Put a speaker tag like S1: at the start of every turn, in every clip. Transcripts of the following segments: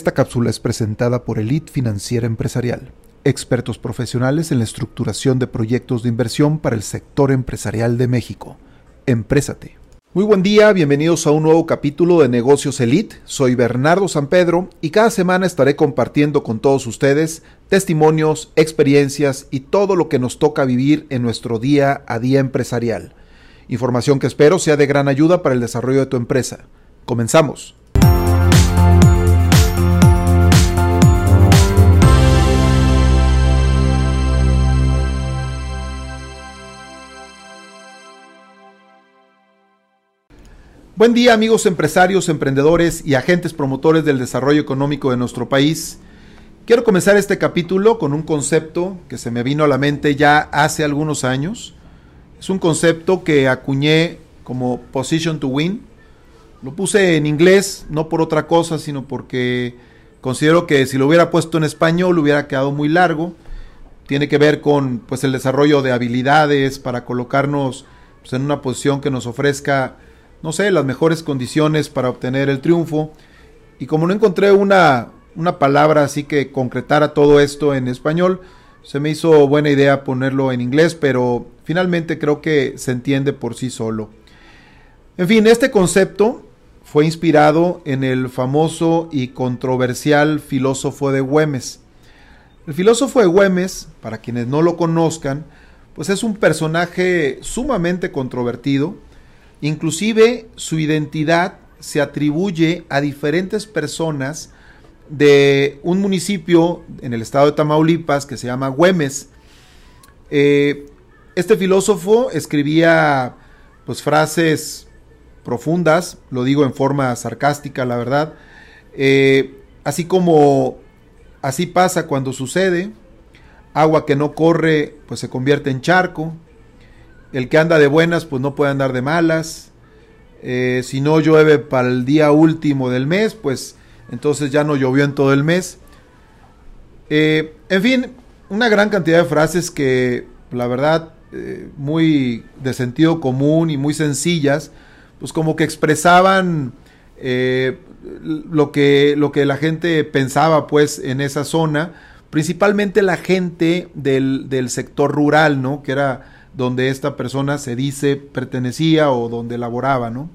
S1: Esta cápsula es presentada por Elite Financiera Empresarial, expertos profesionales en la estructuración de proyectos de inversión para el sector empresarial de México. Emprésate. Muy buen día, bienvenidos a un nuevo capítulo de Negocios Elite. Soy Bernardo San Pedro y cada semana estaré compartiendo con todos ustedes testimonios, experiencias y todo lo que nos toca vivir en nuestro día a día empresarial. Información que espero sea de gran ayuda para el desarrollo de tu empresa. Comenzamos. Buen día amigos empresarios, emprendedores y agentes promotores del desarrollo económico de nuestro país. Quiero comenzar este capítulo con un concepto que se me vino a la mente ya hace algunos años. Es un concepto que acuñé como Position to Win. Lo puse en inglés, no por otra cosa, sino porque considero que si lo hubiera puesto en español hubiera quedado muy largo. Tiene que ver con pues, el desarrollo de habilidades para colocarnos pues, en una posición que nos ofrezca no sé, las mejores condiciones para obtener el triunfo. Y como no encontré una, una palabra así que concretara todo esto en español, se me hizo buena idea ponerlo en inglés, pero finalmente creo que se entiende por sí solo. En fin, este concepto fue inspirado en el famoso y controversial filósofo de Güemes. El filósofo de Güemes, para quienes no lo conozcan, pues es un personaje sumamente controvertido, Inclusive su identidad se atribuye a diferentes personas de un municipio en el estado de Tamaulipas que se llama Güemes. Eh, este filósofo escribía pues frases profundas, lo digo en forma sarcástica, la verdad, eh, así como así pasa cuando sucede, agua que no corre pues se convierte en charco, el que anda de buenas, pues no puede andar de malas. Eh, si no llueve para el día último del mes, pues entonces ya no llovió en todo el mes. Eh, en fin, una gran cantidad de frases que la verdad eh, muy de sentido común y muy sencillas, pues como que expresaban lo, que, lo que la gente pensaba pues en esa zona, principalmente la gente del, del sector rural, ¿no? Que era donde esta persona se dice pertenecía o donde laboraba, ¿no?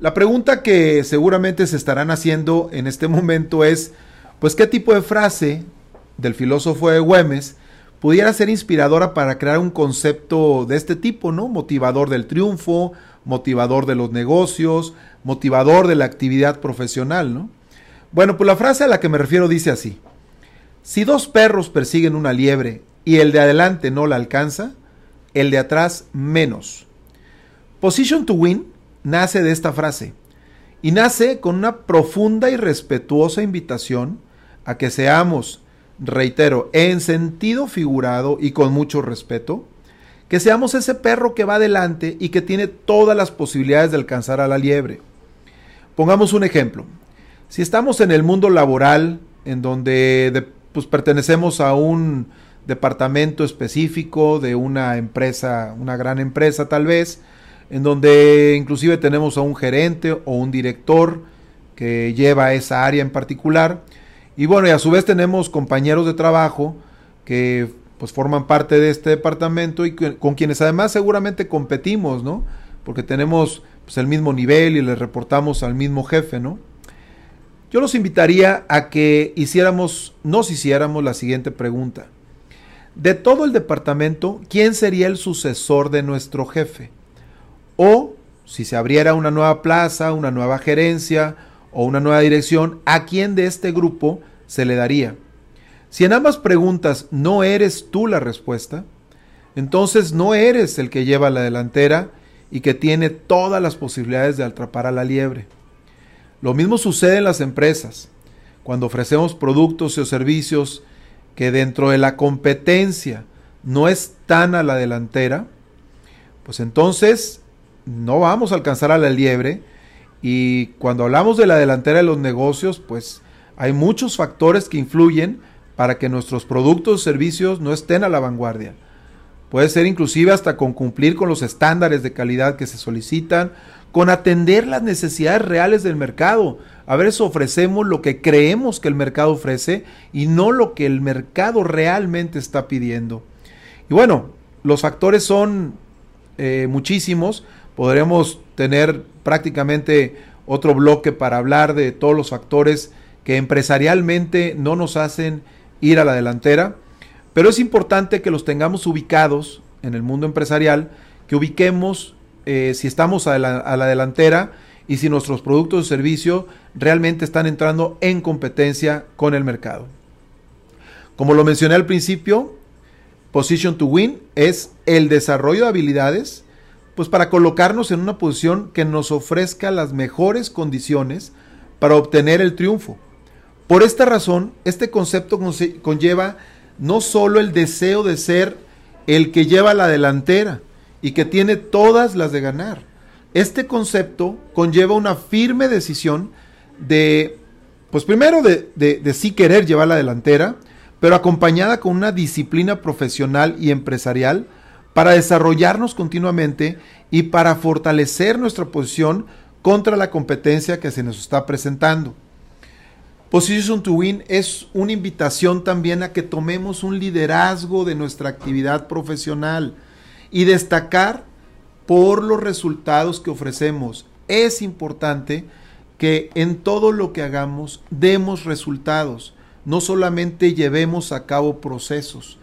S1: La pregunta que seguramente se estarán haciendo en este momento es, pues, ¿qué tipo de frase del filósofo de Güemes pudiera ser inspiradora para crear un concepto de este tipo, ¿no? Motivador del triunfo, motivador de los negocios, motivador de la actividad profesional, ¿no? Bueno, pues la frase a la que me refiero dice así, si dos perros persiguen una liebre y el de adelante no la alcanza, el de atrás menos. Position to win nace de esta frase y nace con una profunda y respetuosa invitación a que seamos, reitero, en sentido figurado y con mucho respeto, que seamos ese perro que va adelante y que tiene todas las posibilidades de alcanzar a la liebre. Pongamos un ejemplo. Si estamos en el mundo laboral, en donde pues, pertenecemos a un departamento específico de una empresa, una gran empresa tal vez, en donde inclusive tenemos a un gerente o un director que lleva esa área en particular. Y bueno, y a su vez tenemos compañeros de trabajo que pues forman parte de este departamento y con quienes además seguramente competimos, ¿no? Porque tenemos pues, el mismo nivel y le reportamos al mismo jefe, ¿no? Yo los invitaría a que hiciéramos, nos hiciéramos la siguiente pregunta. De todo el departamento, ¿quién sería el sucesor de nuestro jefe? O, si se abriera una nueva plaza, una nueva gerencia o una nueva dirección, ¿a quién de este grupo se le daría? Si en ambas preguntas no eres tú la respuesta, entonces no eres el que lleva la delantera y que tiene todas las posibilidades de atrapar a la liebre. Lo mismo sucede en las empresas. Cuando ofrecemos productos o servicios que dentro de la competencia no están a la delantera, pues entonces no vamos a alcanzar a la liebre. Y cuando hablamos de la delantera de los negocios, pues hay muchos factores que influyen para que nuestros productos o servicios no estén a la vanguardia. Puede ser inclusive hasta con cumplir con los estándares de calidad que se solicitan, con atender las necesidades reales del mercado. A veces ofrecemos lo que creemos que el mercado ofrece y no lo que el mercado realmente está pidiendo. Y bueno, los factores son eh, muchísimos. Podremos tener prácticamente otro bloque para hablar de todos los factores que empresarialmente no nos hacen ir a la delantera, pero es importante que los tengamos ubicados en el mundo empresarial, que ubiquemos eh, si estamos a la, a la delantera y si nuestros productos o servicios realmente están entrando en competencia con el mercado. Como lo mencioné al principio, Position to Win es el desarrollo de habilidades pues para colocarnos en una posición que nos ofrezca las mejores condiciones para obtener el triunfo. Por esta razón, este concepto conlleva no solo el deseo de ser el que lleva la delantera y que tiene todas las de ganar. Este concepto conlleva una firme decisión de, pues primero de, de sí querer llevar la delantera, pero acompañada con una disciplina profesional y empresarial para desarrollarnos continuamente y para fortalecer nuestra posición contra la competencia que se nos está presentando. Position to Win es una invitación también a que tomemos un liderazgo de nuestra actividad profesional y destacar por los resultados que ofrecemos. Es importante que en todo lo que hagamos demos resultados, no solamente llevemos a cabo procesos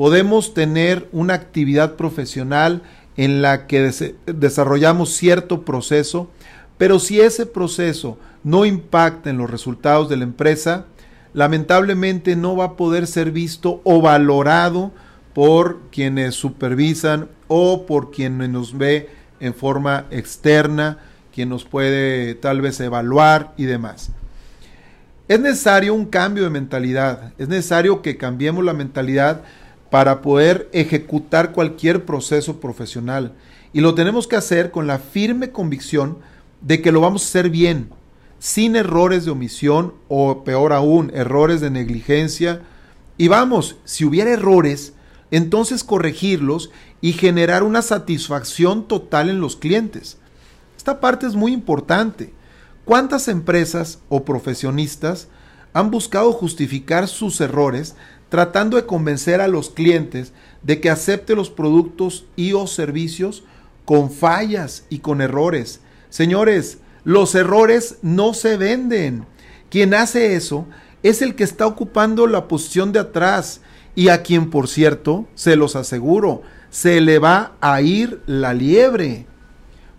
S1: podemos tener una actividad profesional en la que desarrollamos cierto proceso, pero si ese proceso no impacta en los resultados de la empresa, lamentablemente no va a poder ser visto o valorado por quienes supervisan o por quienes nos ve en forma externa, quien nos puede tal vez evaluar y demás. Es necesario un cambio de mentalidad, es necesario que cambiemos la mentalidad para poder ejecutar cualquier proceso profesional. Y lo tenemos que hacer con la firme convicción de que lo vamos a hacer bien, sin errores de omisión o peor aún, errores de negligencia. Y vamos, si hubiera errores, entonces corregirlos y generar una satisfacción total en los clientes. Esta parte es muy importante. ¿Cuántas empresas o profesionistas han buscado justificar sus errores tratando de convencer a los clientes de que acepte los productos y o servicios con fallas y con errores. Señores, los errores no se venden. Quien hace eso es el que está ocupando la posición de atrás y a quien, por cierto, se los aseguro, se le va a ir la liebre.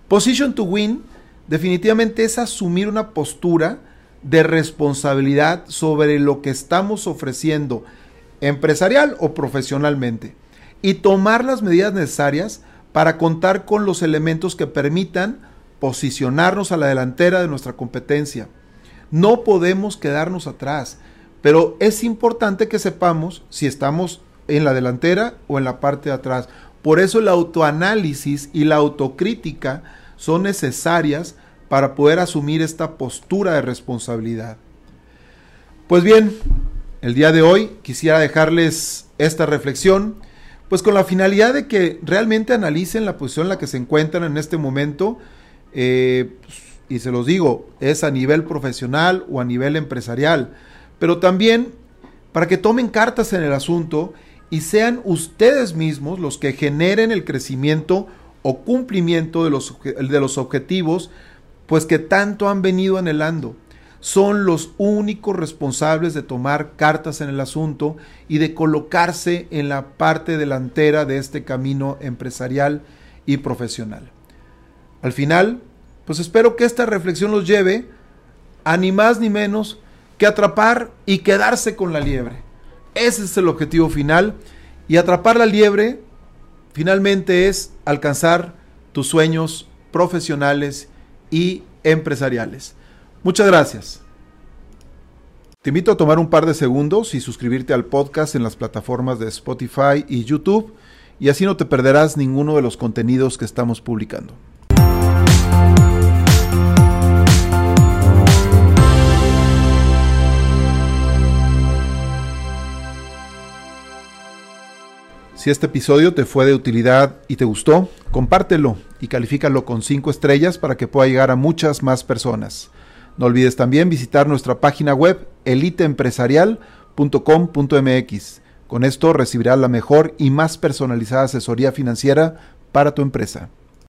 S1: Position to win definitivamente es asumir una postura de responsabilidad sobre lo que estamos ofreciendo empresarial o profesionalmente, y tomar las medidas necesarias para contar con los elementos que permitan posicionarnos a la delantera de nuestra competencia. No podemos quedarnos atrás, pero es importante que sepamos si estamos en la delantera o en la parte de atrás. Por eso el autoanálisis y la autocrítica son necesarias para poder asumir esta postura de responsabilidad. Pues bien, el día de hoy quisiera dejarles esta reflexión, pues con la finalidad de que realmente analicen la posición en la que se encuentran en este momento, eh, y se los digo, es a nivel profesional o a nivel empresarial, pero también para que tomen cartas en el asunto y sean ustedes mismos los que generen el crecimiento o cumplimiento de los, de los objetivos, pues que tanto han venido anhelando son los únicos responsables de tomar cartas en el asunto y de colocarse en la parte delantera de este camino empresarial y profesional. Al final, pues espero que esta reflexión los lleve a ni más ni menos que atrapar y quedarse con la liebre. Ese es el objetivo final y atrapar la liebre finalmente es alcanzar tus sueños profesionales y empresariales. Muchas gracias. Te invito a tomar un par de segundos y suscribirte al podcast en las plataformas de Spotify y YouTube y así no te perderás ninguno de los contenidos que estamos publicando. Si este episodio te fue de utilidad y te gustó, compártelo y califícalo con 5 estrellas para que pueda llegar a muchas más personas. No olvides también visitar nuestra página web eliteempresarial.com.mx. Con esto recibirás la mejor y más personalizada asesoría financiera para tu empresa.